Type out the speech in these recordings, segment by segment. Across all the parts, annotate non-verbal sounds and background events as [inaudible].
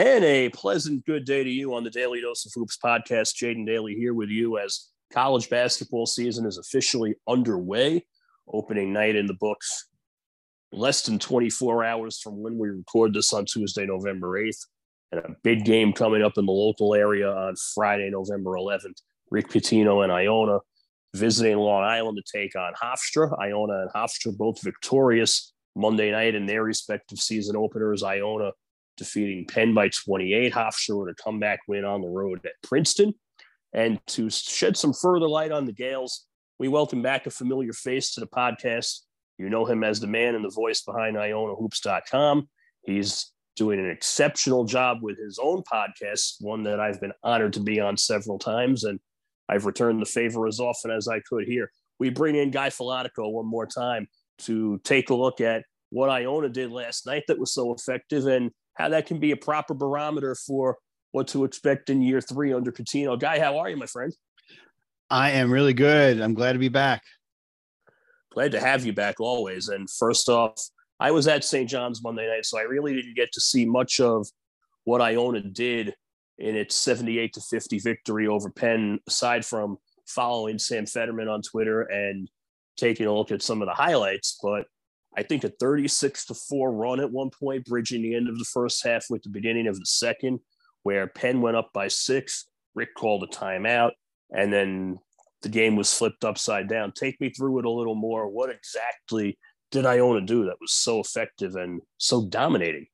And a pleasant good day to you on the Daily Dose of Hoops podcast. Jaden Daly here with you as college basketball season is officially underway. Opening night in the books less than 24 hours from when we record this on Tuesday, November 8th. And a big game coming up in the local area on Friday, November 11th. Rick Pitino and Iona visiting Long Island to take on Hofstra. Iona and Hofstra both victorious Monday night in their respective season openers. Iona defeating Penn by 28. Hofstra with a comeback win on the road at Princeton. And to shed some further light on the Gaels, we welcome back a familiar face to the podcast. You know him as the man and the voice behind IonaHoops.com. He's doing an exceptional job with his own podcast, one that I've been honored to be on several times, and I've returned the favor as often as I could here. We bring in Guy Filatico one more time to take a look at what Iona did last night that was so effective and how that can be a proper barometer for what to expect in year three under Pitino. Guy, how are you, my friend? I am really good. I'm glad to be back. Glad to have you back always. And first off, I was at St. John's Monday night, so I really didn't get to see much of what Iona did in its 78 to 50 victory over Penn, aside from following Sam Fetterman on Twitter and taking a look at some of the highlights. But I think a 36 to 4 run at one point, bridging the end of the first half with the beginning of the second, where Penn went up by six. Rick called a timeout, and then the game was flipped upside down. Take me through it a little more. What exactly did Iona do that was so effective and so dominating?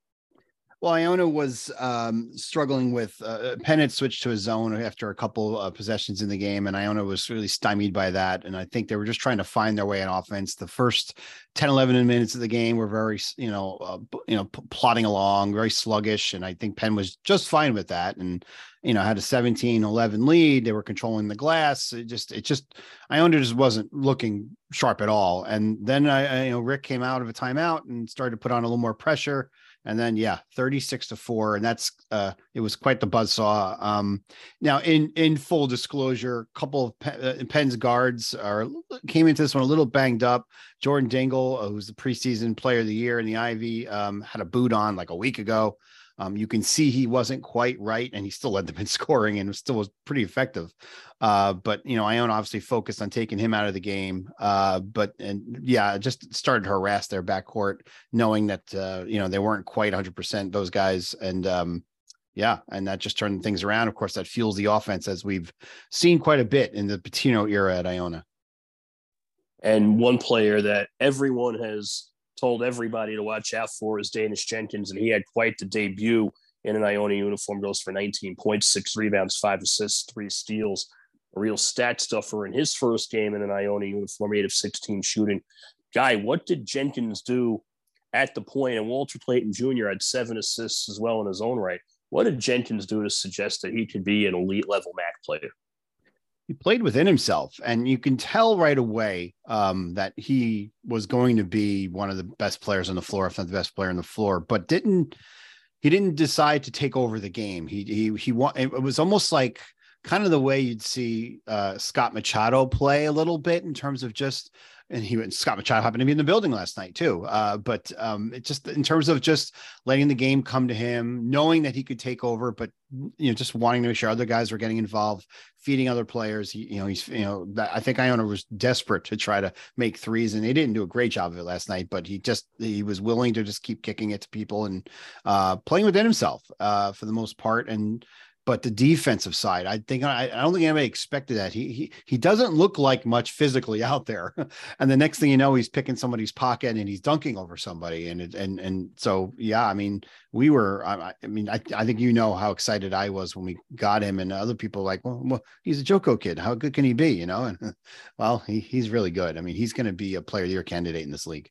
Well, Iona was um, struggling with uh, Penn had switched to a zone after a couple of possessions in the game, and Iona was really stymied by that. And I think they were just trying to find their way in offense. The first 10, 11 minutes of the game were very, you know, uh, you know, p- plodding along, very sluggish. And I think Penn was just fine with that. And, you know, had a 17, 11 lead. They were controlling the glass. It just, it just, Iona just wasn't looking sharp at all. And then I, I you know, Rick came out of a timeout and started to put on a little more pressure and then yeah 36 to 4 and that's uh it was quite the buzz saw. Um now in in full disclosure a couple of uh, penn's guards are came into this one a little banged up. Jordan dingle uh, who's the preseason player of the year in the ivy um had a boot on like a week ago um, you can see he wasn't quite right, and he still led them in [laughs] scoring and still was pretty effective. Uh, but you know, Iona obviously focused on taking him out of the game. Uh, but and yeah, just started to harass their backcourt, knowing that uh, you know they weren't quite 100 percent those guys, and um, yeah, and that just turned things around. Of course, that fuels the offense as we've seen quite a bit in the Pitino era at Iona. And one player that everyone has told everybody to watch out for is Daniss Jenkins, and he had quite the debut in an Iona uniform. Goes for 19 points, six rebounds, five assists, three steals. A real stat stuffer in his first game in an Iona uniform, eight of 16 shooting. Guy, what did Jenkins do at the point? And Walter Clayton Jr. had seven assists as well in his own right. What did Jenkins do to suggest that he could be an elite level MAAC player? He played within himself and you can tell right away um, that he was going to be one of the best players on the floor if not the best player on the floor but didn't he didn't decide to take over the game. He he he it was almost like kind of the way you'd see uh, Scott Machado play a little bit in terms of just and he and Scott Machado happened to be in the building last night too. Uh, but um, just in terms of just letting the game come to him, knowing that he could take over, but you know, just wanting to make sure other guys were getting involved, feeding other players. He, you know, he's you know, I think Iona was desperate to try to make threes, and they didn't do a great job of it last night. But he just he was willing to just keep kicking it to people and uh, playing within himself uh, for the most part, and but the defensive side, I think I, I, don't think anybody expected that. He he he doesn't look like much physically out there, [laughs] and the next thing you know, he's picking somebody's pocket and he's dunking over somebody, and it, and and so yeah, I mean, we were, I, I mean, I, I think you know how excited I was when we got him, and other people like, well, well he's a JUCO kid, how good can he be, you know? And [laughs] well, he, he's really good. I mean, he's going to be a player of the year candidate in this league.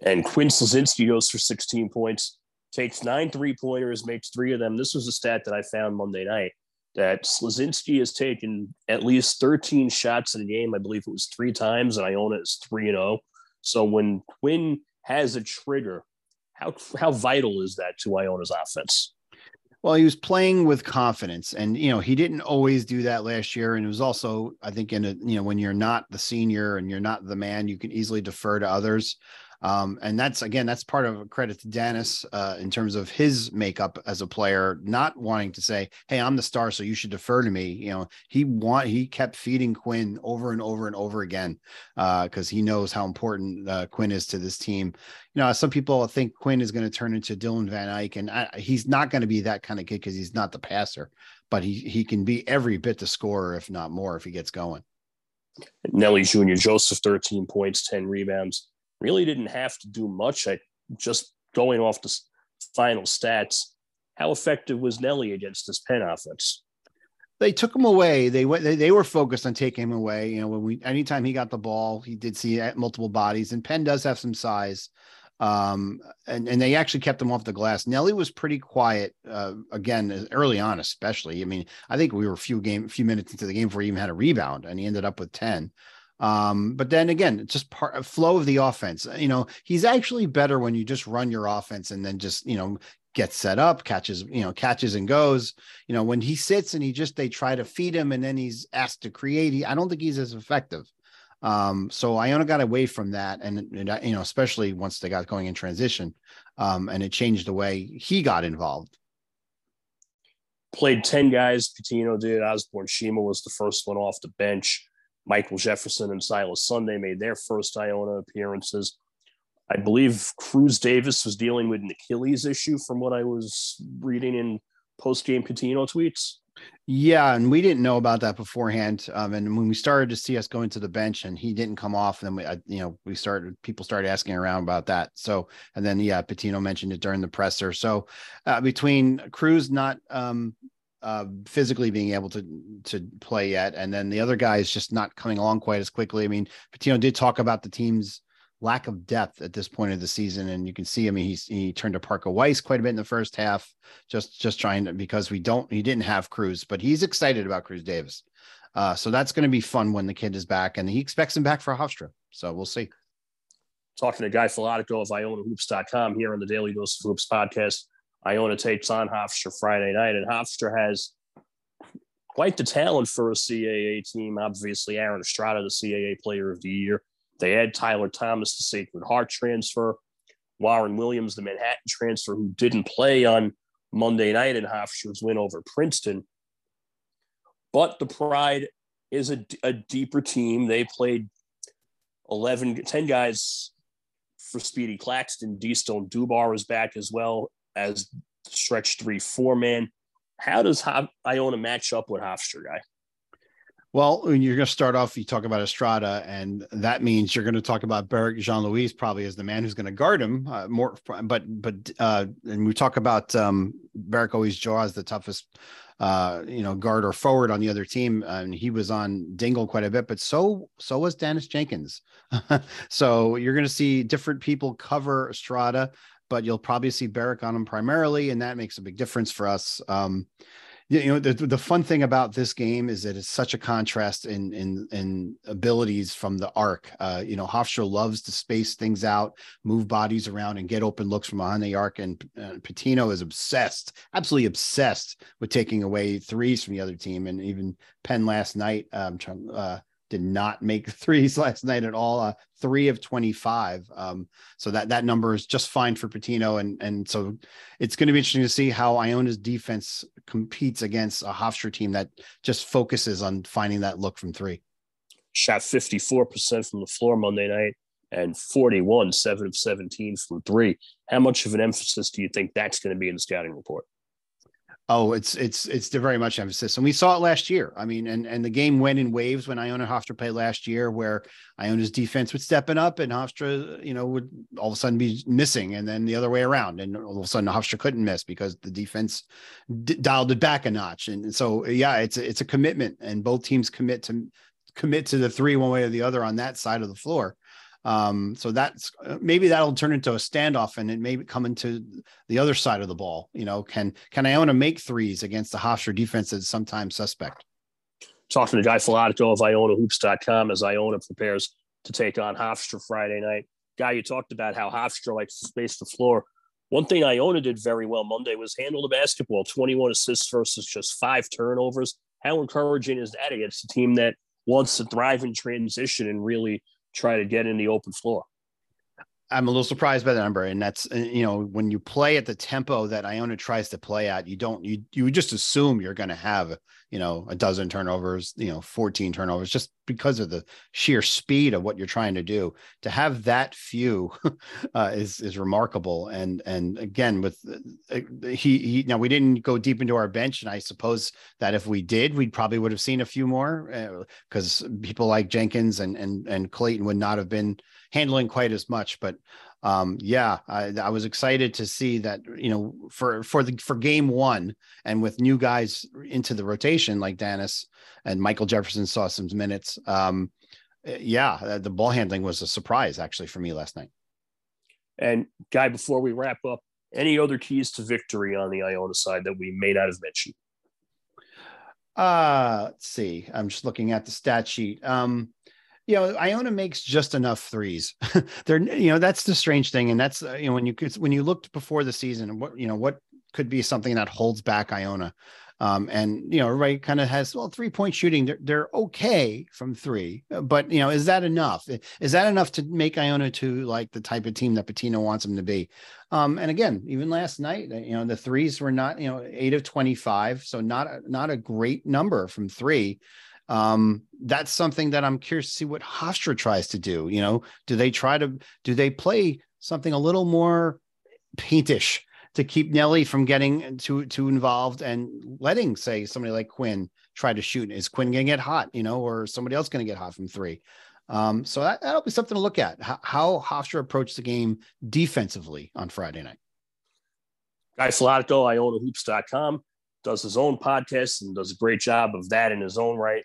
And Quinn Slazinski goes for 16 points takes nine three pointers, makes three of them. This was a stat that I found Monday night that Slazinski has taken at least 13 shots in a game. I believe it was three times, and Iona is 3 and 0. So when Quinn has a trigger, how, how vital is that to Iona's offense? Well, he was playing with confidence, and you know he didn't always do that last year. And it was also, I think, in a you know when you're not the senior and you're not the man, you can easily defer to others. Um, and that's again, that's part of credit to Dennis uh, in terms of his makeup as a player, not wanting to say, "Hey, I'm the star, so you should defer to me." You know, he want he kept feeding Quinn over and over and over again because uh, he knows how important uh, Quinn is to this team. You know, some people think Quinn is going to turn into Dylan Van Eyck, and I, he's not going to be that kind of kid because he's not the passer, but he he can be every bit the scorer, if not more, if he gets going. Nelly Jr. Joseph, 13 points, 10 rebounds really didn't have to do much. I just going off the final stats. How effective was Nelly against this Penn offense? They took him away. They went. They, they were focused on taking him away. You know, when we anytime he got the ball, he did see multiple bodies. And Penn does have some size, um, and and they actually kept him off the glass. Nelly was pretty quiet uh, again early on, especially. I mean, I think we were a few game, few minutes into the game before he even had a rebound, and he ended up with ten. Um, but then again, just part of flow of the offense. You know, he's actually better when you just run your offense and then just, you know, gets set up, catches, you know, catches and goes. You know, when he sits and he just they try to feed him and then he's asked to create, he, I don't think he's as effective. Um, so Iona got away from that, and, and you know, especially once they got going in transition, um, and it changed the way he got involved. Played 10 guys, Pitino did. Osborn Shema was the first one off the bench. Michael Jefferson and Silas Sunday made their first Iona appearances. I believe Cruz Davis was dealing with an Achilles issue from what I was reading in post game Pitino tweets. Yeah, and we didn't know about that beforehand. Um, and when we started to see us going to the bench, and he didn't come off, and then we, uh, you know, we started people started asking around about that. So, and then yeah, Pitino mentioned it during the presser. So, uh, between Cruz not um, uh, physically being able to to play yet, and then the other guy is just not coming along quite as quickly. I mean, Pitino did talk about the team's lack of depth at this point of the season, and you can see. I mean, he's he turned to Parker Weiss quite a bit in the first half, just just trying to because we don't he didn't have Cruz, but he's excited about Cruz Davis. Uh, so that's going to be fun when the kid is back, and he expects him back for Hofstra. So we'll see. Talking to Guy Filatico of IonaHoops.com here on the Daily Dose of Hoops podcast. Iona takes on Hofstra Friday night, and Hofstra has quite the talent for a CAA team. Obviously, Aaron Estrada, the CAA Player of the Year. They had Tyler Thomas, the Sacred Heart transfer, Warren Williams, the Manhattan transfer, who didn't play on Monday night in Hofstra's win over Princeton. But the Pride is a, a deeper team. They played 11, 10 guys for Speedy Claxton. D Stone Dubar is back as well as stretch three, four man. How does Iona match up with Hofstra guy? Well, when you're going to start off, you talk about Estrada, and that means you're going to talk about Berrick JeanLouis probably as the man who's going to guard him uh, more. But but uh, and we talk about um, Berrick always draws the toughest, uh, you know, guard or forward on the other team, and he was on Dingle quite a bit. But so so was Dennis Jenkins. [laughs] so you're going to see different people cover Estrada but you'll probably see Berrick on him primarily, and that makes a big difference for us. Um, you know, the, the fun thing about this game is that it's such a contrast in in in abilities from the arc. Uh, you know, Hofstra loves to space things out, move bodies around, and get open looks from behind the arc. And uh, Pitino is obsessed, absolutely obsessed with taking away threes from the other team. And even Penn last night, um, uh, did not make [laughs] threes last night at all. Uh, three of 25. Um, so that that number is just fine for Pitino. And and so it's going to be interesting to see how Iona's defense competes against a Hofstra team that just focuses on finding that look from three. Shot 54% from the floor Monday night and 41, seven of 17 from three. How much of an emphasis do you think that's going to be in the scouting report? Oh, it's it's it's very much emphasis, and we saw it last year. I mean, and and the game went in waves when Iona Hofstra played last year, where Iona's defense would stepping up, and Hofstra, you know, would all of a sudden be missing, and then the other way around, and all of a sudden Hofstra couldn't miss because the defense d- dialed it back a notch. And so, yeah, it's it's a commitment, and both teams commit to commit to the three one way or the other on that side of the floor. Um, so that's uh, maybe that'll turn into a standoff and it may come into the other side of the ball. You know, can can Iona make threes against the Hofstra defense that's sometimes suspect? Talking to Guy Filatico of IonaHoops.com as Iona prepares to take on Hofstra Friday night. Guy, you talked about how Hofstra likes to space the floor. One thing Iona did very well Monday was handle the basketball 21 assists versus just five turnovers. How encouraging is that against a team that wants to thrive in transition and really try to get in the open floor. I'm a little surprised by the number, and that's uh, you know when you play at the tempo that Iona tries to play at, you don't you you just assume you're going to have you know a dozen turnovers, you know 14 turnovers, just because of the sheer speed of what you're trying to do. To have that few [laughs] uh, is is remarkable, and and again with uh, he he now we didn't go deep into our bench, and I suppose that if we did, we probably would have seen a few more because uh, people like Jenkins and and and Clayton would not have been handling quite as much. But um, yeah, I, I, was excited to see that you know for for the for game one and with new guys into the rotation like Dennis and Michael Jefferson saw some minutes. Um, eh, yeah, uh, the ball handling was a surprise actually for me last night. And guy, before we wrap up, any other keys to victory on the Iona side that we may not have mentioned? Uh, let's see. I'm just looking at the stat sheet. Um, you know, Iona makes just enough threes. [laughs] They're, you know, that's the strange thing, and that's uh, you know when you when you looked before the season, what you know what could be something that holds back Iona. Um, and you know, everybody kind of has well, three point shooting. They're they're okay from three, uh, but you know, is that enough? Is that enough to make Iona to like the type of team that Pitino wants them to be? Um, and again, even last night, you know, the threes were not you know eight of twenty five, so not not a great number from three um, that's something that I'm curious to see what Hofstra tries to do. You know, do they try to do they play something a little more paintish to keep Nelly from getting too too involved and letting, say, somebody like Quinn try to shoot? Is Quinn going to get hot? You know, or somebody else going to get hot from three? Um, so that, that'll be something to look at. How, how Hofstra approached the game defensively on Friday night. Guy Filatico, IonaHoops.com, does his own podcast and does a great job of that in his own right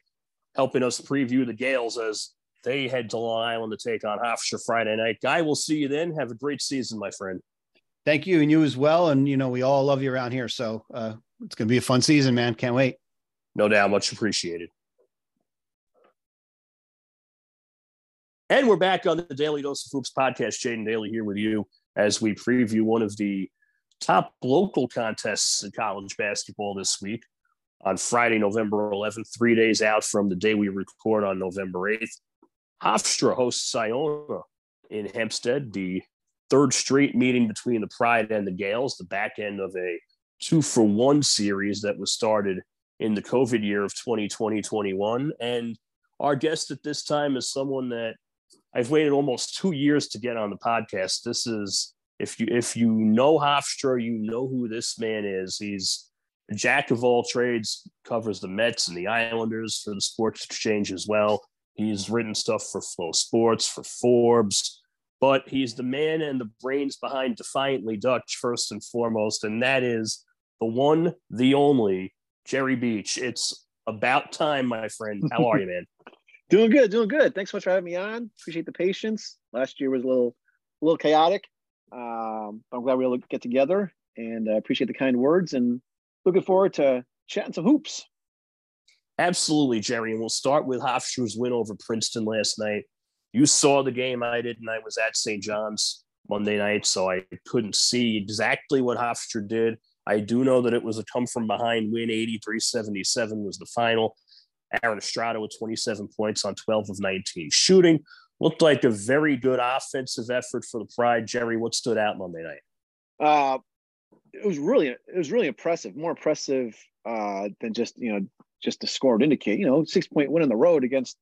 helping us preview the Gaels as they head to Long Island to take on Hofstra Friday night. Guy, we'll see you then. Have a great season, my friend. Thank you, and you as well. And you know, we all love you around here, so uh, it's going to be a fun season, man. Can't wait. No doubt, much appreciated. And we're back on the Daily Dose of Hoops podcast. Jaden Daly here with you as we preview one of the top local contests in college basketball this week on Friday, November 11th, three days out from the day we record on November 8th. Hofstra hosts Iona in Hempstead, the third straight meeting between the Pride and the Gaels, the back end of a two for one series that was started in the COVID year of 2020 21. And our guest at this time is someone that I've waited almost two years to get on the podcast. This is if you if you know Hofstra, you know who this man is. He's jack of all trades, covers the Mets and the Islanders for the Sports Exchange as well. He's written stuff for FloSports, for Forbes, but he's the man and the brains behind Defiantly Dutch, first and foremost. And that is the one, the only Jerry Beach. It's about time, my friend. How are you, man? [laughs] doing good, doing good. Thanks so much for having me on. Appreciate the patience. Last year was a little, a little chaotic, um, but I'm glad we were able to get together and uh, appreciate the kind words and looking forward to chatting some hoops. Absolutely, Jerry. And we'll start with Hofstra's win over Princeton last night. You saw the game I did, and I was at St. John's Monday night, so I couldn't see exactly what Hofstra did. I do know that it was a come from behind win, 83 77 was the final. Aaron Estrada with 27 points on 12 of 19 shooting. Looked like a very good offensive effort for the Pride. Jerry, what stood out Monday night? Uh, it was really it was really impressive, more impressive uh, than just you know just the score would indicate. You know, six point win on the road against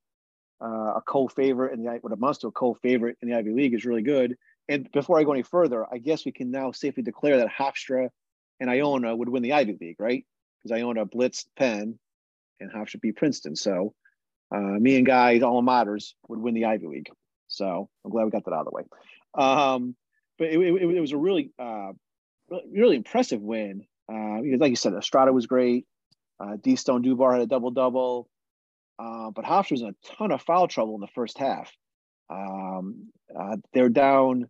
uh, a co-favorite in the what amounts to a co-favorite in the Ivy League is really good. And before I go any further, I guess we can now safely declare that Hofstra and Iona would win the Ivy League, right? Because Iona blitzed Penn and Hofstra beat Princeton. So uh, me and guys, alma maters, would win the Ivy League. So I'm glad we got that out of the way. Um, but it, it, it, was a really uh, really impressive win. Uh, because like you said, Estrada was great. Uh, D Stone Dubar had a double double. Uh, but Hofstra was in a ton of foul trouble in the first half. Um, uh, they're down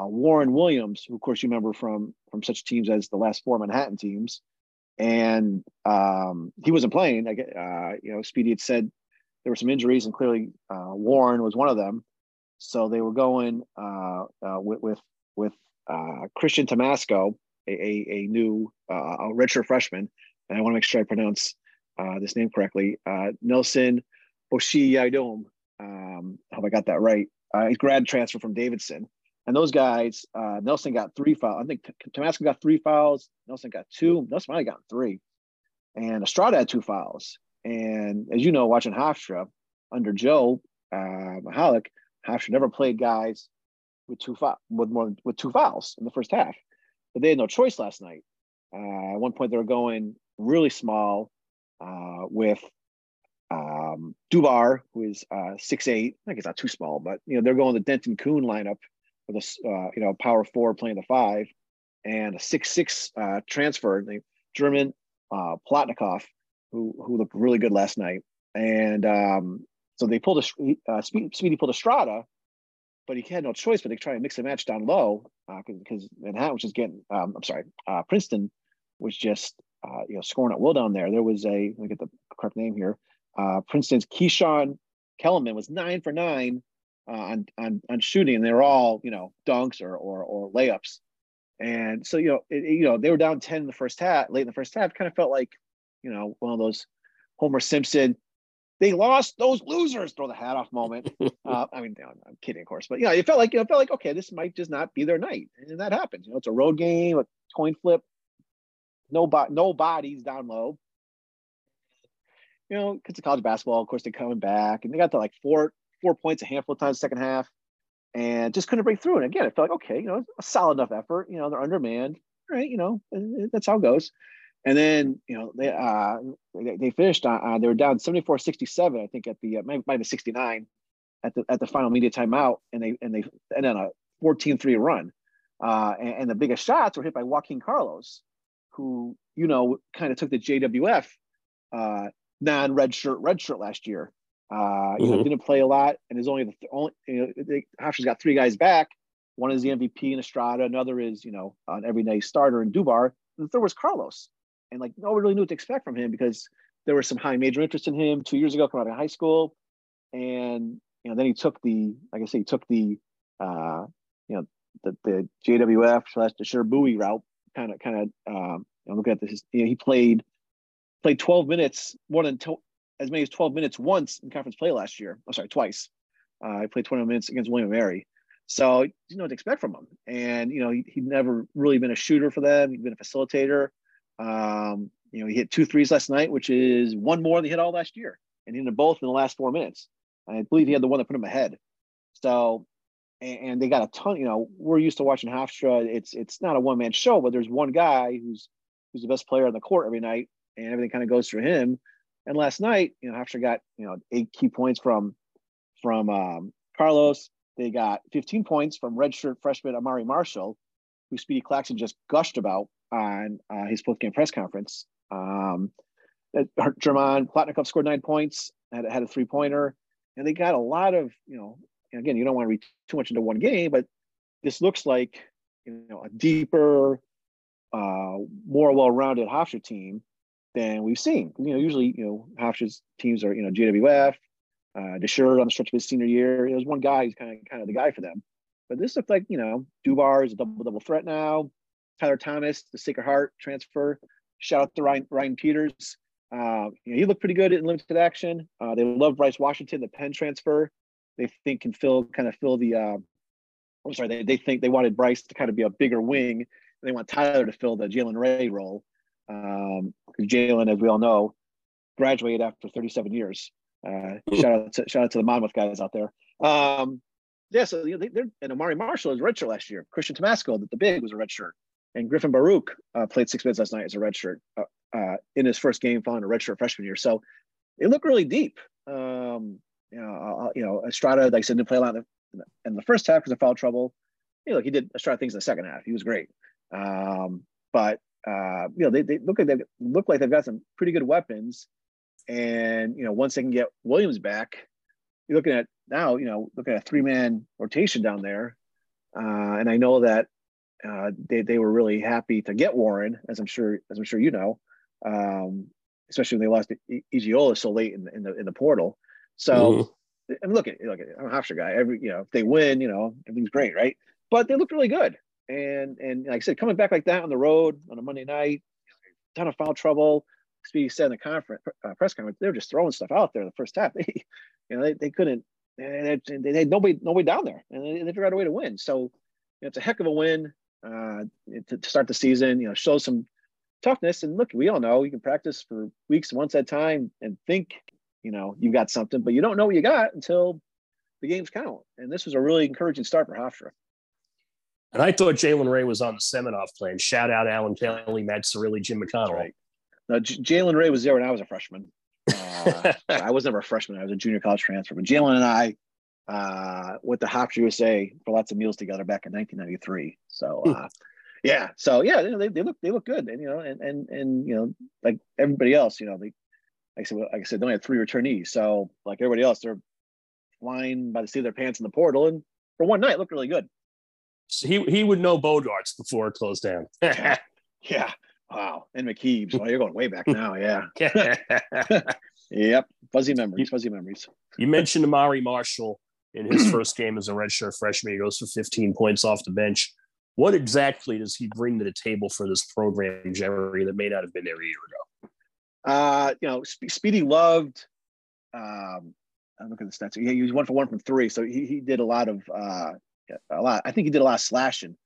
uh, Warren Williams, who of course you remember from from such teams as the last four Manhattan teams, and um, he wasn't playing. Uh, you know, Speedy had said there were some injuries, and clearly uh, Warren was one of them. So they were going with with with uh, Christian Tomasco, a, a, a new uh, a redshirt freshman, and I want to make sure I pronounce uh, this name correctly. Uh, Nelson Oshiyadom. Um, I hope I got that right. Uh, grad transfer from Davidson. And those guys, uh, Nelson got three fouls. I think Tomasco got three fouls. Nelson got two. Nelson might have gotten three. And Estrada had two fouls. And as you know, watching Hofstra under Joe uh, Mihalich, Hofstra never played guys with two fouls with more with two fouls in the first half. But they had no choice last night. Uh, at one point, they were going really small uh, with um, Dubar, who is uh, six eight. I think it's not too small, but you know they're going the Denton Koon lineup with a uh, you know power four playing the five, and a six six uh, transfer, the German uh, Plotnikov, who who looked really good last night, and um, so they pulled a uh, Speedy pulled a Strada, but he had no choice but to try and mix and match down low because uh, Manhattan was just getting um, I'm sorry uh, Princeton was just uh, you know scoring at will down there. There was a let me get the correct name here. Uh, Princeton's Keeshawn Kellman was nine for nine uh, on, on on shooting, and they were all you know dunks or or, or layups. And so you know it, you know they were down ten in the first half, late in the first half. Kind of felt like you know one of those Homer Simpson. They lost those losers. Throw the hat off moment. [laughs] uh, I mean, I'm kidding, of course, but yeah, you know, it felt like you know, it felt like okay, this might just not be their night, and that happens. You know, it's a road game, a coin flip. No, bo- no bodies down low you know, because of college basketball, of course, they're coming back and they got to like four four points a handful of times second half and just couldn't break through. And again, it felt like, okay, you know, a solid enough effort. You know, they're undermanned, right? You know, that's how it goes. And then, you know, they uh, they, they finished on, uh, they were down 74 67, I think, at the uh, might, might have 69 at the at the final media timeout. And they and they and then a 14 3 run. Uh, and, and the biggest shots were hit by Jaquan Carlos, who, you know, kind of took the JWF uh, non-red shirt, red shirt last year. Uh, mm-hmm. know, didn't play a lot, and is only the th- only. You know, Hofstra's got three guys back. One is the MVP in Estrada. Another is you know an everyday starter in Dubar. And the third was Carlos, and like nobody really knew what to expect from him because there was some high major interest in him two years ago coming out of high school, and you know then he took the like I say he took the uh, you know the the JWF slash the sure Buie route kind of kind of um, you know, look at this. You know, he played played 12 minutes, more than to, as many as 12 minutes once in conference play last year. I'm sorry, twice. Uh, I played 20 minutes against William Mary. So you know what to expect from him. And you know, he, he'd never really been a shooter for them. He'd been a facilitator. Um, you know, he hit two threes last night, which is one more than he hit all last year. And he hit both in the last four minutes. I believe he had the one that put him ahead. So and, and they got a ton, you know, we're used to watching Hofstra. It's it's not a one-man show, but there's one guy who's who's the best player on the court every night and everything kind of goes through him. And last night, you know, Hofstra got you know eight key points from from um, Carlos. They got 15 points from redshirt freshman Amari Marshall, who Speedy Claxton just gushed about on uh, his post-game press conference. Um, German Plotnikov scored nine points, had, had a three-pointer, and they got a lot of, you know, again, you don't want to read too much into one game, but this looks like, you know, a deeper, uh, more well-rounded Hofstra team than we've seen. You know, usually, you know, Hofstra's teams are, you know, JWF, uh, Desure on the stretch of his senior year. There's one guy who's kind of kind of the guy for them. But this looks like, you know, Dubar is a double double threat now. Tyler Thomas, the Sacred Heart transfer. Shout out to Ryan, Ryan Peters. Uh, you know, he looked pretty good in limited action. Uh, they love Bryce Washington, the Penn transfer. They think can fill kind of fill the. Uh, I'm sorry, they, they think they wanted Bryce to kind of be a bigger wing. And They want Tyler to fill the Jalen Ray role. Um, Jalen, as we all know, graduated after 37 years. Uh, shout out to shout out to the Monmouth guys out there. Um, yeah, so you know, they, are and Amari Marshall is redshirt last year. Christian Tomasco, the, the big, was a redshirt, and Griffin Barrouk uh, played six minutes last night as a redshirt uh, uh, in his first game following a redshirt freshman year. So they look really deep. Um, you know, uh, uh, you know, Estrada, like I said, didn't play a lot in the, in the first half because of foul trouble. You know, he did Estrada things in the second half. He was great. Um, but uh, you know, they, they look like they look like they've got some pretty good weapons. And you know, once they can get Williams back, you're looking at now, you know, looking at a three man rotation down there. Uh, and I know that uh, they they were really happy to get Warren, as I'm sure as I'm sure you know, um, especially when they lost Igiola so late in the, in the in the portal. So. I mean, look at look at I'm a Hofstra guy. Every you know, if they win, you know, everything's great, right? But they looked really good. And and like I said, coming back like that on the road on a Monday night, ton of foul trouble. Speedy said in the conference uh, press conference, they were just throwing stuff out there in the first half. [laughs] They, you know, they, they couldn't. They, they, had nobody nobody down there, and they, they figured out a way to win. So, it's a heck of a win uh, to, to start the season. You know, show some toughness. And look, we all know you can practice for weeks, once at a time, and think you know you've got something, but you don't know what you got until the games count. And this was a really encouraging start for Hofstra. And I thought Jalen Ray was on the Seminoff plan. Shout out Alan Kelly, Matt Cirilli, Jim McConnell. Right. Now, J- Jalen Ray was there when I was a freshman. Uh, [laughs] I was never a freshman. I was a junior college transfer. But Jalen and I uh, went to Hofstra USA for lots of meals together back in 1993. So, hmm. uh, yeah. So, yeah, they, they look they look good. And, you know, and, and, and, you know, like everybody else, you know, they, like I said, like I said, they only had three returnees. So, like everybody else, they're flying by the seat of their pants in the portal. And for one night, looked really good. So he he would know Bogarts before it closed down. [laughs] yeah. Wow. And McKeeb's. Well, you're going way back now. Yeah. [laughs] yep. Fuzzy memories. Fuzzy memories. You mentioned Amari Marshall in his [clears throat] first game as a redshirt freshman. He goes for 15 points off the bench. What exactly does he bring to the table for this program, Jerry, that may not have been there a year ago? Uh, you know, Speedy loved. Um, I look at the stats. He, he was one for one from three, so he, he did a lot of uh, a lot. I think he did a lot of slashing.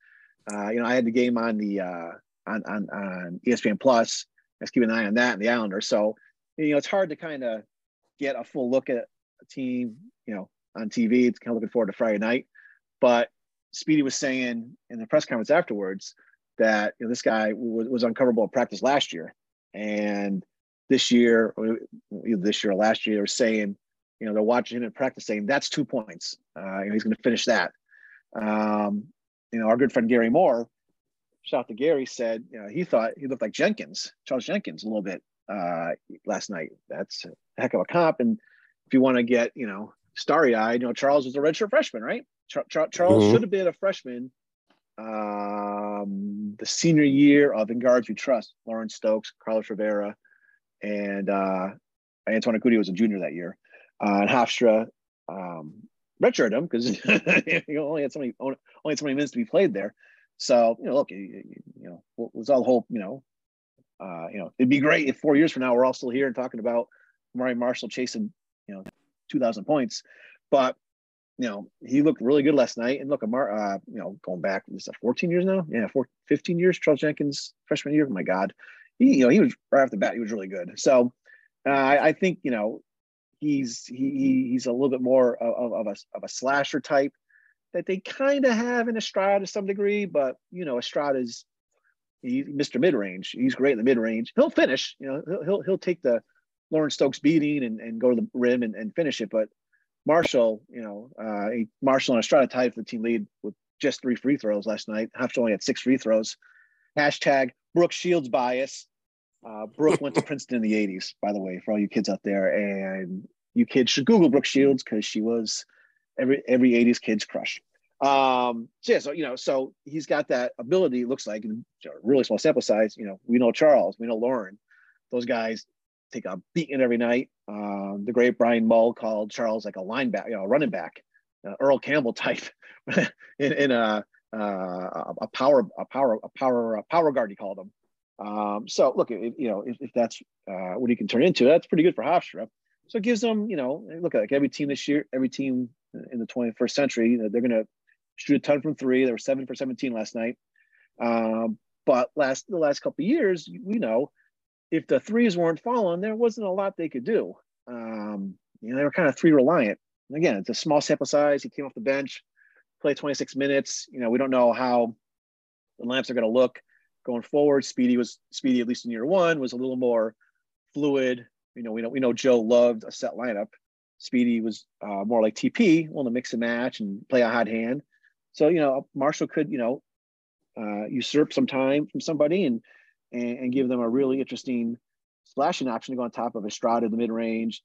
Uh, you know, I had the game on the uh, on, on on ESPN Plus. Let's keep an eye on that and the Islanders. So you know, it's hard to kind of get a full look at a team, you know, on TV. It's kind of looking forward to Friday night. But Speedy was saying in the press conference afterwards that you know, this guy was, was uncoverable in practice last year, and this year, this year or last year, they were saying, you know, they're watching him in practice, saying that's two points. Uh, you know, he's going to finish that. Um, you know, our good friend Gary Moore, shout out to Gary, said you know, he thought he looked like Jenkins, Charles Jenkins, a little bit uh, last night. That's a heck of a comp. And if you want to get you know starry eyed, you know, Charles was a redshirt freshman, right? Char- Char- Charles mm-hmm. should have been a freshman um, the senior year of In Guards We Trust, Loren Stokes, Carlos Rivera, and uh, Antoine was a junior that year. Uh, and Hofstra um, redshirt him because [laughs] he only had so many only had so many minutes to be played there. So you know, look, you, you know, was all the whole you know, uh, you know, it'd be great if four years from now we're all still here and talking about Murray Marshall chasing you know, two thousand points, but you know, he looked really good last night. And look, Amar, uh, you know, going back, is that 14 years now? Yeah, four, 15 years. Charles Jenkins, freshman year. Oh my God, he, you know, he was right off the bat, he was really good. So uh, I, I think, you know, he's he, he's a little bit more of, of a of a slasher type that they kind of have in Estrada to some degree, but you know, Estrada's he, Mr. Mid Range. He's great in the mid range. He'll finish. You know, he'll he'll, he'll take the Loren Stokes beating and, and go to the rim and, and finish it. But Marshall, you know, uh, Marshall and Estrada tied for the team lead with just three free throws last night. Hofstra only had six free throws. Hashtag Brooke Shields bias. Uh, Brooke went to [laughs] Princeton in the 80s, by the way, for all you kids out there. And you kids should Google Brooke Shields because she was every every 80s kid's crush. Um, so yeah, so you know, so he's got that ability, looks like, in really small sample size. You know, we know Charles, we know Loren. Those guys take a beating every night. Um, the great Brian Mull called Charles like a linebacker, you know, a running back, uh, Earl Campbell type [laughs] in, in a, uh, a power, a power, a power, a power guard. He called him. Um, so look, if, you know, if, if that's uh, what he can turn into, that's pretty good for Hofstra. So it gives them, you know, look at like every team this year, every team in the 21st century, they're going to shoot a ton from three. They were seven for 17 last night. Um, but last the last couple years, we know if the threes weren't falling, there wasn't a lot they could do. Um, you know, they were kind of three reliant. And again, it's a small sample size. He came off the bench, played 26 minutes. You know, we don't know how the lamps are going to look going forward. Speedy was Speedy, at least in year one, was a little more fluid. You know, we know we know Joe loved a set lineup. Speedy was uh, more like TP, willing to mix and match and play a hot hand. So you know, Marshall could you know uh, usurp some time from somebody and and, and give them a really interesting slashing option to go on top of Estrada the mid range,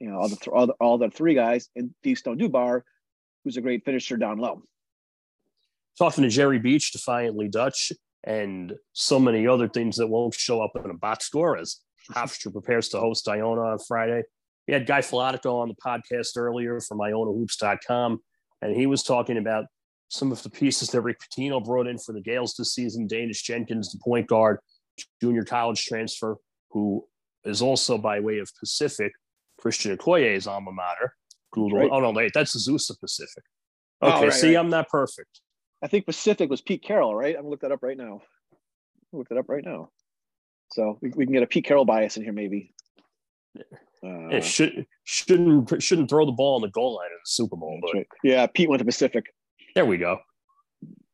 you know, all the, all the, all the three guys, and Stone Dubar, who's a great finisher down low. Talking to Jerry Beach, Defiantly Dutch, and so many other things that won't show up in a box score as Hofstra prepares to host Iona on Friday. We had Guy Filatico on the podcast earlier from IonaHoops.com, and he was talking about some of the pieces that Rick Pitino brought in for the Gaels this season. Daniss Jenkins, the point guard, junior college transfer, who is also by way of Pacific, Christian Okoye's alma mater. Google. Right. Oh no, wait, that's Azusa Pacific. Oh, okay, oh, right, see, right. I'm not perfect. I think Pacific was Pete Carroll, right? I'm gonna look that up right now. Look that up right now. So we, we can get a Pete Carroll bias in here, maybe. Uh, it should shouldn't shouldn't throw the ball on the goal line in the Super Bowl. But yeah, Pete went to Pacific. There we go.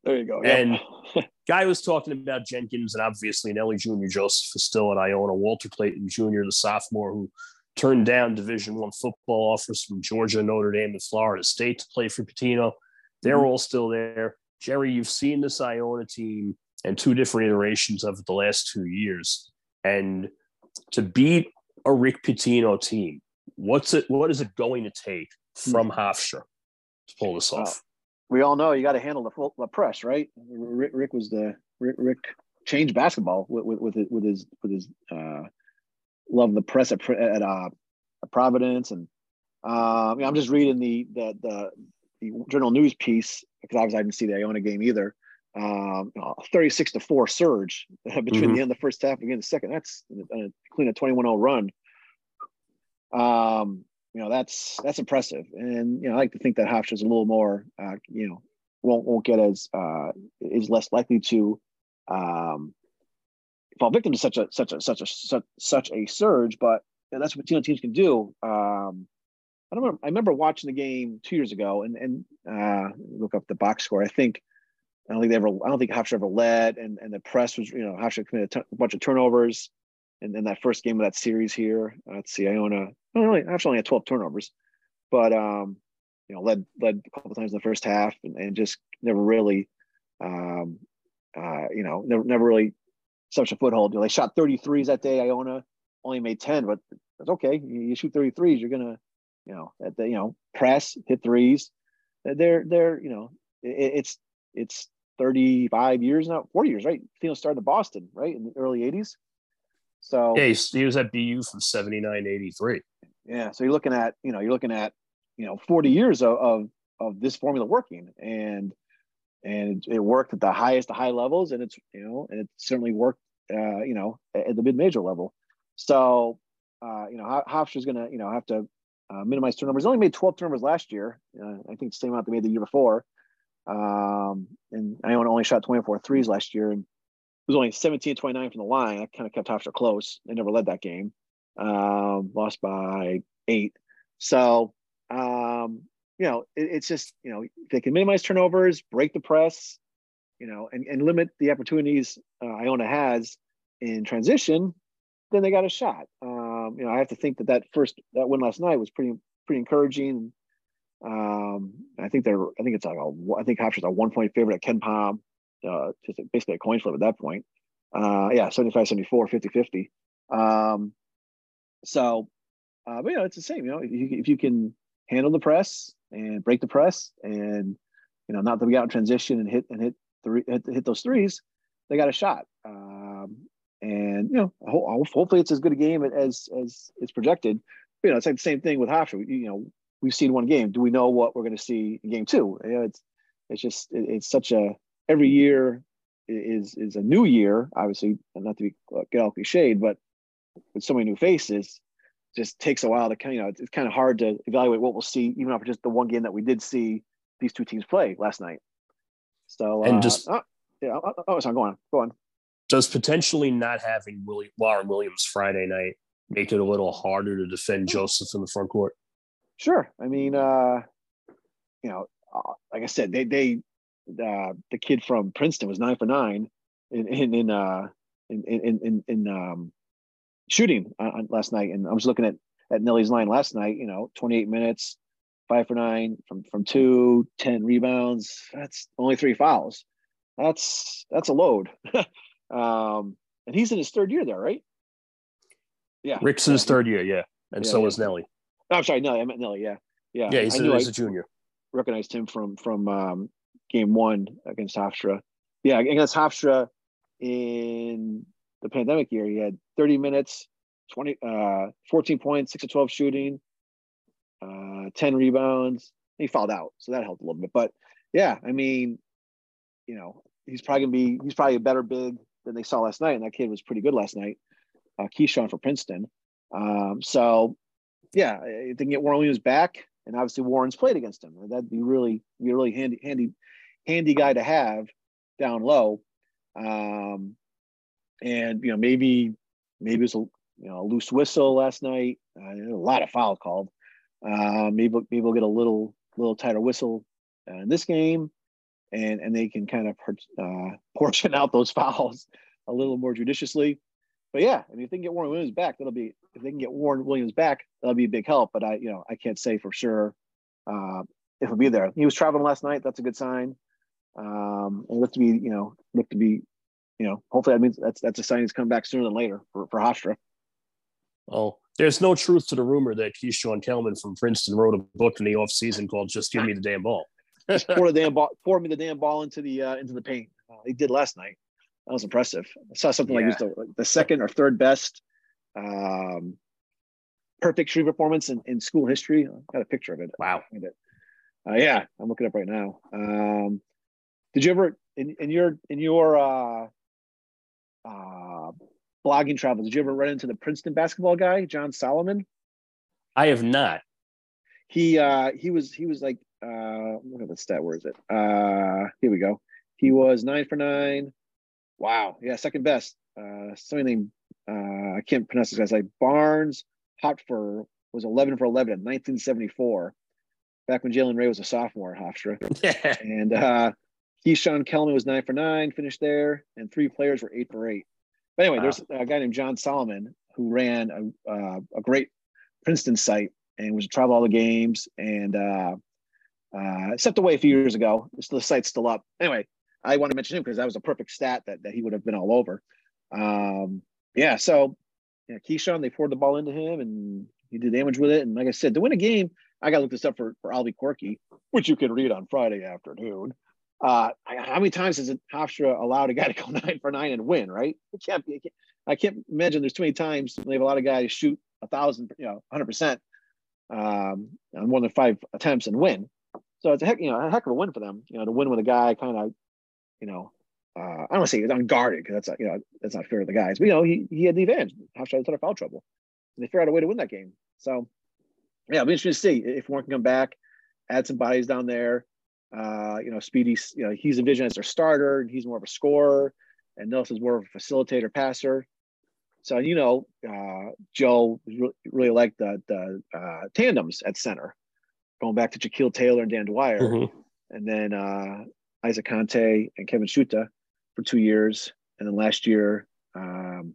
There you go. And yep. guy was talking about Jenkins and obviously Nelly Jr. Joseph is still at Iona. Walter Clayton Jr., the sophomore who turned down Division One football offers from Georgia, Notre Dame, and Florida State to play for Pitino. They're mm-hmm. all still there. Jerry, you've seen this Iona team and two different iterations of it the last two years. And to beat a Rick Pitino team, what's it? What is it going to take from hmm. Hofstra to pull this off? We all know you got to handle the full the press, right? Rick, Rick was the Rick, Rick, changed basketball with with with, his with his uh, love the press at, at, uh, at Providence, and um, I'm just reading the the the, the journal news piece because obviously I didn't see the Iona game either. Um, 36 to four surge [laughs] between mm-hmm. the end of the first half and the, the second. That's including a 21-0 run. Um, you know that's that's impressive and you know i like to think that hofstra's a little more uh, you know won't won't get as uh, is less likely to um, fall victim to such a such a such a such, such a surge but you know, that's what team teams can do um, I don't remember. I remember watching the game two years ago, and and uh, look up the box score. I think I don't think they ever. I don't think Hofstra ever led, and and the press was you know Hofstra committed a bunch of turnovers, and in that first game of that series here. Uh, let's see, Iona really actually only had 12 turnovers, but um, you know, led led a couple times in the first half and, and just never really um uh, you know, never never really such a foothold. You know, they shot 33s that day. Iona only made 10, but that's okay. You, you shoot 33s, you're gonna, you know, at the you know, press, hit threes. They're they're, you know, it, it's it's 35 years now, 40 years, right? Theo started in Boston, right? In the early 80s. So yeah, he was at BU from 79 83. Yeah. So you're looking at, you know, you're looking at, you know, 40 years of, of, of this formula working and, and it worked at the highest, high levels. And it's, you know, and it certainly worked, uh, you know, at the mid major level. So, uh, you know, Hofstra's going to, you know, have to uh, minimize turnovers. They only made 12 turnovers last year. Uh, I think the same amount they made the year before. Um, and Iona only shot 24 threes last year. And was only 17 29 from the line. I kind of kept Hofstra close. They never led that game. Um, lost by eight. So, um, you know, it, it's just, you know, they can minimize turnovers, break the press, you know, and, and limit the opportunities uh, Iona has in transition, then they got a shot. Um, you know, I have to think that that first, that win last night was pretty, pretty encouraging. Um, I think they're, I think it's like a, I think Hofstra's a one point favorite at KenPom uh, just basically a coin flip at that point. Uh, yeah, 75, 74, 50, 50. Um, so, uh, but you know, it's the same, you know, if you, if you can handle the press and break the press and, you know, not that we got in transition and hit, and hit three, hit, hit those threes, they got a shot. Um, and, you know, hopefully it's as good a game as, as it's projected. But, you know, it's like the same thing with Hofstra. You know, we've seen one game. Do we know what we're going to see in game two? You know, it's, it's just, it, it's such a, every year is is a new year. Obviously, not to be uh, get all cliched, but with so many new faces, just takes a while to kind of, you know, it's kind of hard to evaluate what we'll see, even after just the one game that we did see these two teams play last night. So and uh, just oh, yeah, oh, oh, oh, sorry, go on, go on. Does potentially not having Willie Warren Williams Friday night make it a little harder to defend Joseph in the front court? Sure. I mean, uh, you know, uh, like I said, they they uh, the kid from Princeton was nine for nine in in in uh, in in in, in um, shooting on, last night, and I was looking at at Nelly's line last night. You know, 28 minutes, five for nine from from two, 10 rebounds. That's only three fouls. That's that's a load. [laughs] um, and he's in his third year there, right? Yeah, Rick's in his third year, yeah, and yeah, so yeah. is Nelly. Oh, I'm sorry, Nelly. I meant Nelly. Yeah, yeah. Yeah, he's, a, he's a junior. Recognized him from from um, game one against Hofstra. Yeah, against Hofstra in the pandemic year, he had 30 minutes, 20, uh, 14 points, six to 12 shooting, uh, 10 rebounds. He fouled out, so that helped a little bit. But yeah, I mean, you know, he's probably gonna be he's probably a better big than they saw last night, and that kid was pretty good last night. Uh, Keyshawn for Princeton. Um, so yeah, if they can get Warren Williams back, and obviously Warren's played against him, that'd be really be really handy handy handy guy to have down low. Um, and you know maybe maybe it was a you know a loose whistle last night. Uh, a lot of foul called. Uh, maybe maybe we'll get a little little tighter whistle uh, in this game, and and they can kind of uh, [laughs] portion out those fouls a little more judiciously. But yeah, I mean, if they can get Warren Williams back, that'll be if they can get Warren Williams back, that'll be a big help. But I, you know, I can't say for sure uh, if he'll be there. He was traveling last night. That's a good sign. Um, and look to be, you know, look to be, you know, hopefully that means that's that's a sign he's coming back sooner than later for for Hofstra. Oh, there's no truth to the rumor that Keeshawn Kellman from Princeton wrote a book in the offseason called "Just Give Me the Damn Ball." [laughs] Just pour the damn ball, pour me the damn ball into the uh, into the paint. Uh, he did last night. That was impressive. I saw something yeah. like the, like the second or third best um, perfect shooting performance in, in school history. I got a picture of it. Wow. Uh, yeah, I'm looking up right now. Um, did you ever in, in your in your uh, uh, blogging travels? Did you ever run into the Princeton basketball guy, John Solomon? I have not. He uh, he was he was like uh, look at the stat. Where is it? Uh, here we go. He was nine for nine. Wow. Yeah, second best. Uh, somebody named uh, I can't pronounce this guy's like Barnes Hauptfuhrer was 11 for 11 in 1974, back when Jalen Ray was a sophomore at Hofstra. [laughs] and uh, Keeshawn Kellman was nine for nine, finished there, and three players were eight for eight. But anyway, wow. there's a guy named John Solomon who ran a, uh, a great Princeton site and was to travel all the games and uh, uh, stepped away a few years ago. The site's still up. Anyway, I want to mention him because that was a perfect stat that, that he would have been all over. Um, yeah, so yeah, Keeshawn, they poured the ball into him and he did damage with it. And like I said, to win a game, I got to look this up for, for Albie Corky, which you can read on Friday afternoon. Uh, how many times has Hofstra allowed a guy to go [laughs] nine for nine and win, right? It can't be. Can't, I can't imagine there's too many times they have a lot of guys shoot a thousand, you know, 100% um, on more than five attempts and win. So it's a heck, you know, a heck of a win for them, you know, to win with a guy kind of, you know, uh, I don't want to say he's unguarded because that's you know that's not fair to the guys. But you know he he had the advantage. Hofstra had a ton of foul trouble. And they figured out a way to win that game. So yeah, it'll be interesting to see if Warren can come back, add some bodies down there. Uh, you know, Speedy, you know, he's envisioned as their starter. He's more of a scorer, and Nelson's more of a facilitator, passer. So you know, uh, Joe really, really liked the the uh, tandems at center, going back to Jacquil Taylor and Dan Dwyer, mm-hmm. and then uh, Isaac Kante and Kevin Schuta for two years, and then last year, um,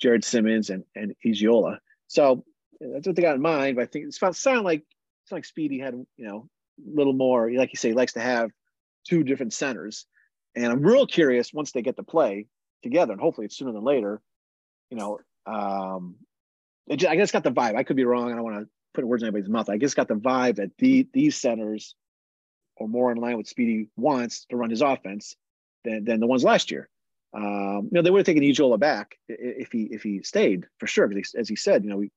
Jared Simmons and and Igiola. So that's what they got in mind. But I think it's about sound like it's like Speedy had you know little more, like you say, likes to have two different centers. And I'm real curious once they get to play together, and hopefully it's sooner than later. You know, um, just, I guess got the vibe. I could be wrong. I don't want to put words in anybody's mouth. I just got the vibe that the, these centers are more in line with Speedy wants to run his offense than, than the ones last year. Um, you know, they would have taken Igiola back if he if he stayed for sure. Because as he said, you know, we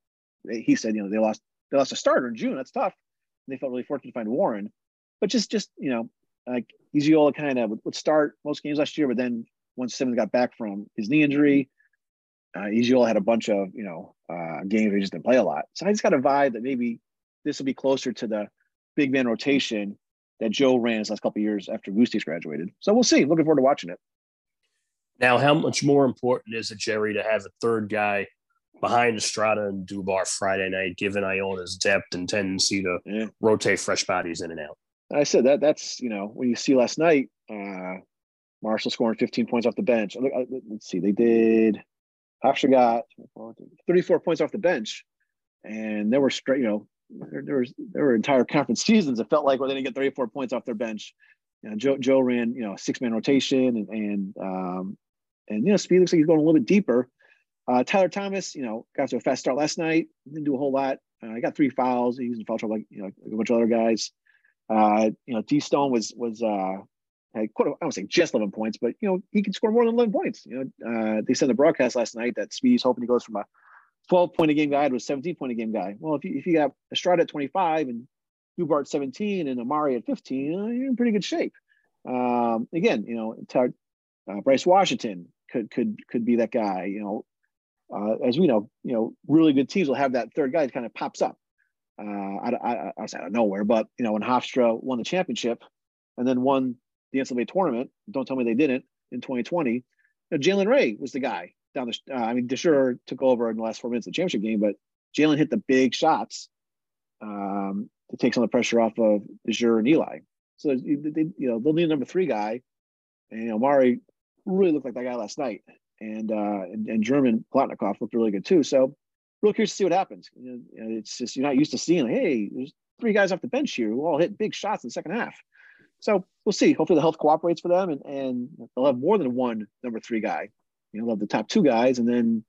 he said, you know, they lost they lost a starter in June. That's tough. They felt really fortunate to find Warren, but just just you know, like Igiola kind of would, start most games last year, but then once Simmons got back from his knee injury, uh, Igiola had a bunch of you know uh, games where he just didn't play a lot. So I just got a vibe that maybe this will be closer to the big man rotation that Joe ran his last couple years after Gustys graduated. So we'll see. Looking forward to watching it. Now, how much more important is it, Jerry, to have a third guy behind Estrada and Dubar Friday night, given Iona's depth and tendency to yeah. rotate fresh bodies in and out? I said that that's you know when you see last night, uh, Marshall scoring 15 points off the bench. Let's see, they did. Hofstra got 34 points off the bench, and they were straight. You know, there, there, was there were entire conference seasons it felt like where they didn't get 34 points off their bench. You know, Joe Joe ran you know six man rotation and and um, and you know speed looks like he's going a little bit deeper. Uh, Tyler Thomas, you know, got to a fast start last night. Didn't do a whole lot. Uh, he got three fouls. He was in foul trouble like you know like a bunch of other guys. Uh, you know, D Stone was was uh, had quite a, I don't say just 11 points, but you know he can score more than 11 points. You know, uh, they said the broadcast last night that Speedy's hoping he goes from a 12 point a game guy to a 17 point a game guy. Well, if you, if you got Estrada at 25 and Dubart 17 and Amari at 15, uh, you're in pretty good shape. Um, again, you know, uh, Bryce Washington could could could be that guy. You know, uh, as we know, you know, really good teams will have that third guy that kind of pops up uh, out, out, out of nowhere. But you know, when Hofstra won the championship and then won the NCAA tournament. Don't tell me they didn't in 2020. Jalen Ray was the guy down the. Uh, I mean, Desure took over in the last four minutes of the championship game, but Jalen hit the big shots um, to take some of the pressure off of Desure and Eli. So they, you know they'll need a number three guy, and you know Mari really looked like that guy last night, and uh, and, and German Plotnikov looked really good too. So real curious to see what happens. You know, it's just you're not used to seeing like, hey, there's three guys off the bench here who all hit big shots in the second half. So we'll see. Hopefully the health cooperates for them, and, and they'll have more than one number three guy. You know, they'll have the top two guys, and then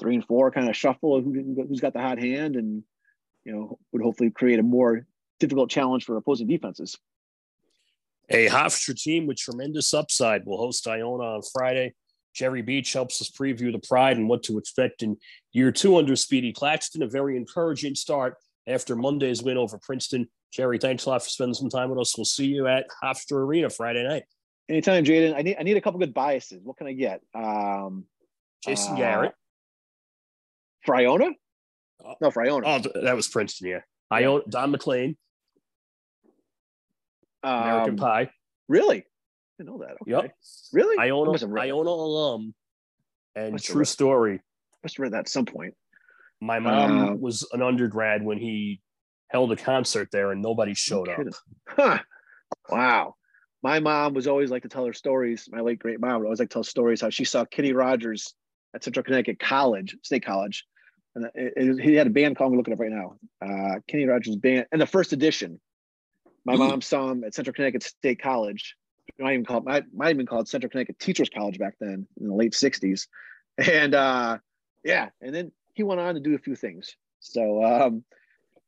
three and four kind of shuffle who, who's got the hot hand, and you know would hopefully create a more difficult challenge for opposing defenses. A Hofstra team with tremendous upside will host Iona on Friday. Jerry Beach helps us preview the pride and what to expect in year two under Speedy Claxton. A very encouraging start after Monday's win over Princeton. Jerry, thanks a lot for spending some time with us. We'll see you at Hofstra Arena Friday night. Anytime, Jaden. I need I need a couple good biases. What can I get? Um, Jason uh, Garrett. For Iona? Oh. No, for Iona. Oh, that was Princeton, yeah. I own Don McLean. Um, American Pie. Really? I know that. Okay. Yep. Really? Iona, Iona alum. And true story. Must have read that at some point. My mom um, was an undergrad when he held a concert there and nobody showed up. Huh. Wow. My mom was always like to tell her stories. My late great mom would always like to tell stories how she saw Kenny Rogers at Central Connecticut College, State College. And it, it, he had a band called, I'm looking up right now. Uh, Kenny Rogers band and the first edition. My mom saw him at Central Connecticut State College. It might even called might, might even called Central Connecticut Teachers College back then in the late 60s. And uh yeah, and then he went on to do a few things. So um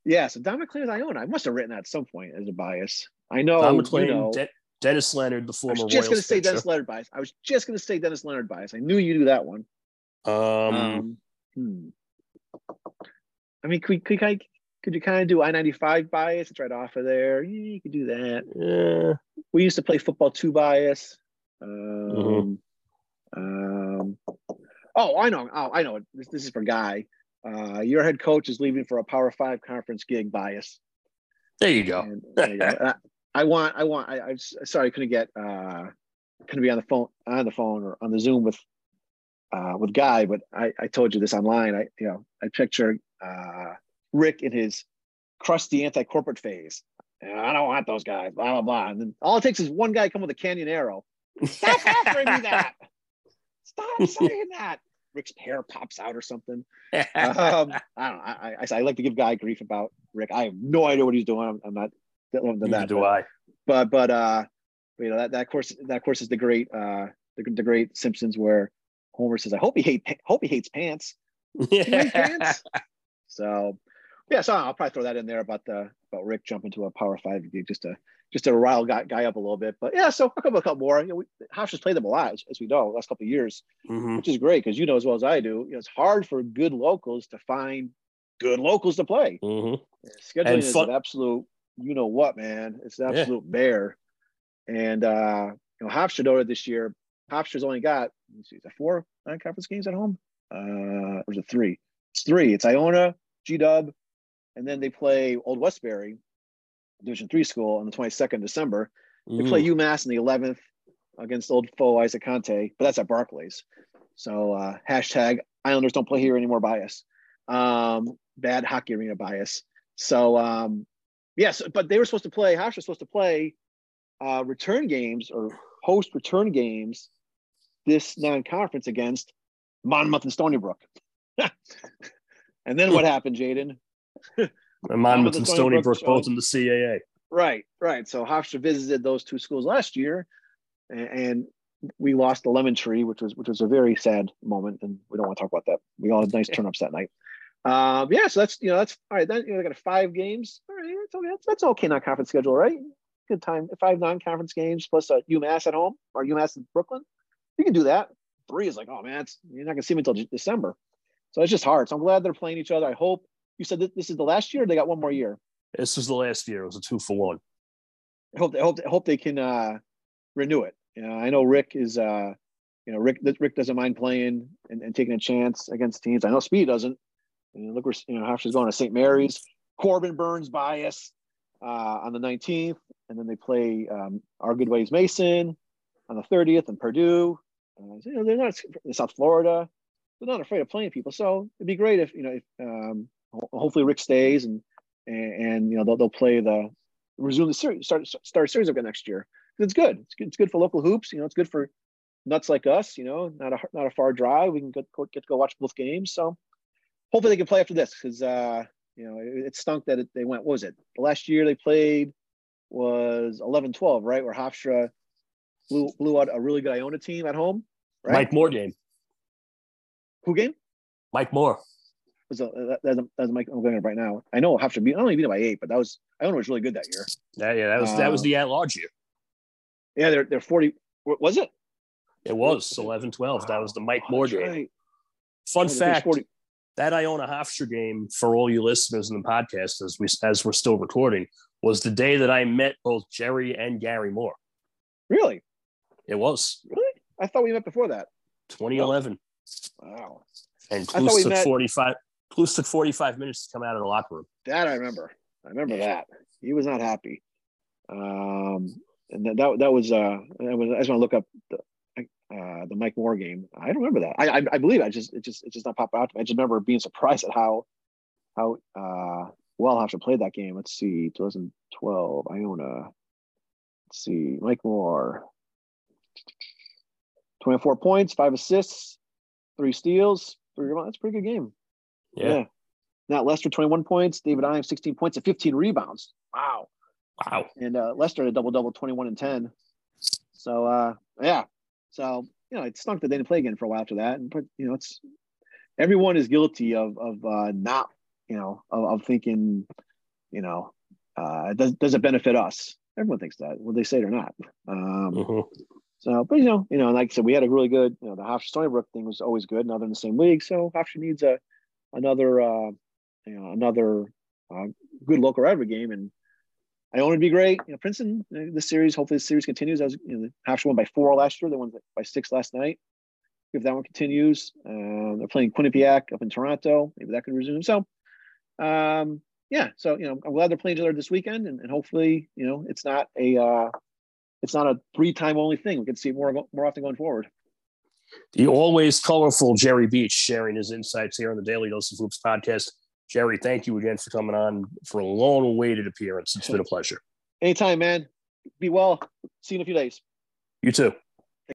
yeah, so Don McLean Iona. I must have written that at some point as a bias. I know. Don McLean, you know, De- Dennis Leonard, the former. I was just going to say Dennis Leonard bias. I was just going to say Dennis Leonard bias. I knew you do that one. Um, um hmm. I mean, could, could, could, could you kind of do I ninety five bias? It's right off of there. Yeah, you could do that. Yeah. We used to play football two bias. Um, mm-hmm. um, oh, I know. Oh, I know. This, this is for Guy. Uh, your head coach is leaving for a Power Five conference gig. Bias. There you go. And, there you go. [laughs] I, want. I want. I, I'm sorry, I couldn't get. Uh, couldn't be on the phone on the phone or on the Zoom with uh, with Guy, but I, I told you this online. I you know I picture uh, Rick in his crusty anti-corporate phase. I don't want those guys. Blah blah blah. And then all it takes is one guy come with a canyon arrow. Stop offering me that. [laughs] Stop saying that. Rick's hair pops out or something. um, I don't know. I, I, I, like to give Guy grief about Rick. I have no idea what he's doing. I'm, I'm not than that. Do but, I? But but uh, you know that that course that course is the great uh the, the great Simpsons where Homer says, "I hope he hate hope he hates pants." [laughs] Yeah. pants? So yeah, so I'll probably throw that in there about the about Rick jumping to a Power Five gig just to just to rile guy, guy up a little bit. But yeah, so a couple, a couple more. You know, we, has played them a lot, as, as we know, last couple of years, mm-hmm. which is great because you know as well as I do, you know, it's hard for good locals to find good locals to play. Mm-hmm. Scheduling and is fun- an absolute, you know what, man? It's an absolute yeah. bear. And uh, you know, Hofstra this year, Hofstra's only got see, is four non-conference games at home? Uh, or is it three? It's three. It's Iona, G Dub, and then they play Old Westbury, Division three school, on the 22nd December. They play UMass in the 11th against old foe Isaac Kante, but that's at Barclays. So uh, hashtag Islanders don't play here anymore bias. Um, bad hockey arena bias. So um, yes, but they were supposed to play. Hash was supposed to play uh, return games or host return games this non-conference against Monmouth and Stony Brook. [laughs] and then what [laughs] happened, Jaden? Monmouth and Stony Brook both in the CAA. Right, right. So Hofstra visited those two schools last year, and, and we lost the lemon tree, which was which was a very sad moment, and we don't want to talk about that. We all had nice [laughs] turnips that night. Um, yeah, so that's you know that's all right. Then you know, they got five games. All right, that's okay. That's, that's okay. Non conference schedule, right? Good time. Five non conference games plus a UMass at home or UMass in Brooklyn. You can do that. Three is like, oh man, you're not gonna see me until December. So it's just hard. So I'm glad they're playing each other. I hope you said that this is the last year. they got one more year. This was the last year. It was a two for one. I hope. I hope. I hope they can uh, renew it. You know, I know Rick is. Uh, you know, Rick. Rick doesn't mind playing and, and taking a chance against teams. I know Speed doesn't. And look where you know Hofstra's going to St. Mary's. Corbin Burnes bias. uh, on the 19th, and then they play um, our good ways Mason on the 30th and Purdue. Uh, you know, they're not in South Florida. They're not afraid of playing people. So it'd be great if you know, if, um, hopefully Rick stays and, and you know they'll, they'll play the resume the series start start a series again next year. It's good. It's good. It's good for local hoops. You know, it's good for nuts like us. You know, not a not a far drive. We can get get to go watch both games. So hopefully they can play after this because uh, you know it, it stunk that it, they went. What was it? The last year they played was 11-12, right? Where Hofstra blew blew out a really good Iona team at home. Right? Mike Moore game. Who game? Mike Moore. Was a, that's, a, that's Mike. I'm going right now. I know Hofstra beat. I only beat it by eight, but that was Iona was really good that year. Yeah, yeah, that was that was uh, the at large year. Yeah, they're they're 40. Was it? It was 11 12. That was the Mike oh, Moore game. Right. Fun fact 40. that Iona Hofstra game for all you listeners in the podcast as we as we're still recording was the day that I met both Jerry and Gary Moore. Really? It was. Really? I thought we met before that. 2011. Wow. And took met... 45 Cluess took 45 minutes to come out of the locker room. That I remember. I remember that. He was not happy. Um, and that, that, that was, uh, I, was, I just want to look up the, uh, the Mike Moore game. I don't remember that. I, I, I believe I just, it just, it just not pop out. I just remember being surprised at how, how, uh, well Hofstra played that game. Let's see, 2012, Iona. Let's see, Mike Moore, 24 points, five assists, three steals, three rebounds. That's a pretty good game. Yeah. yeah. Now Lester, 21 points, David Imes, 16 points and 15 rebounds. Wow. Wow. And uh, Lester had a double double, 21 and 10. So uh, yeah. So you know, it stunk that they didn't play again for a while after that. And but you know, it's everyone is guilty of of uh, not you know of, of thinking you know uh, does does it benefit us? Everyone thinks that, whether they say it or not. Um, mm-hmm. So, but you know, you know, like I said, we had a really good, you know, the Hofstra Stony Brook thing was always good. Now they're in the same league, so Hofstra needs a another, uh, you know, another uh, good local rivalry game, and I want it to be great. You know, Princeton, know, this series, hopefully, the series continues. As you know, the Hofstra won by four last year. They won by six last night. If that one continues, uh, they're playing Quinnipiac up in Toronto. Maybe that could resume. So, um, yeah. So you know, I'm glad they're playing each other this weekend, and, and hopefully, you know, it's not a uh, it's not a three time only thing. We can see more more often going forward. The always colorful Jerry Beach sharing his insights here on the Daily Dose of Hoops podcast. Jerry, thank you again for coming on for a long awaited appearance. It's been a pleasure. Anytime, man. Be well. See you in a few days. You too.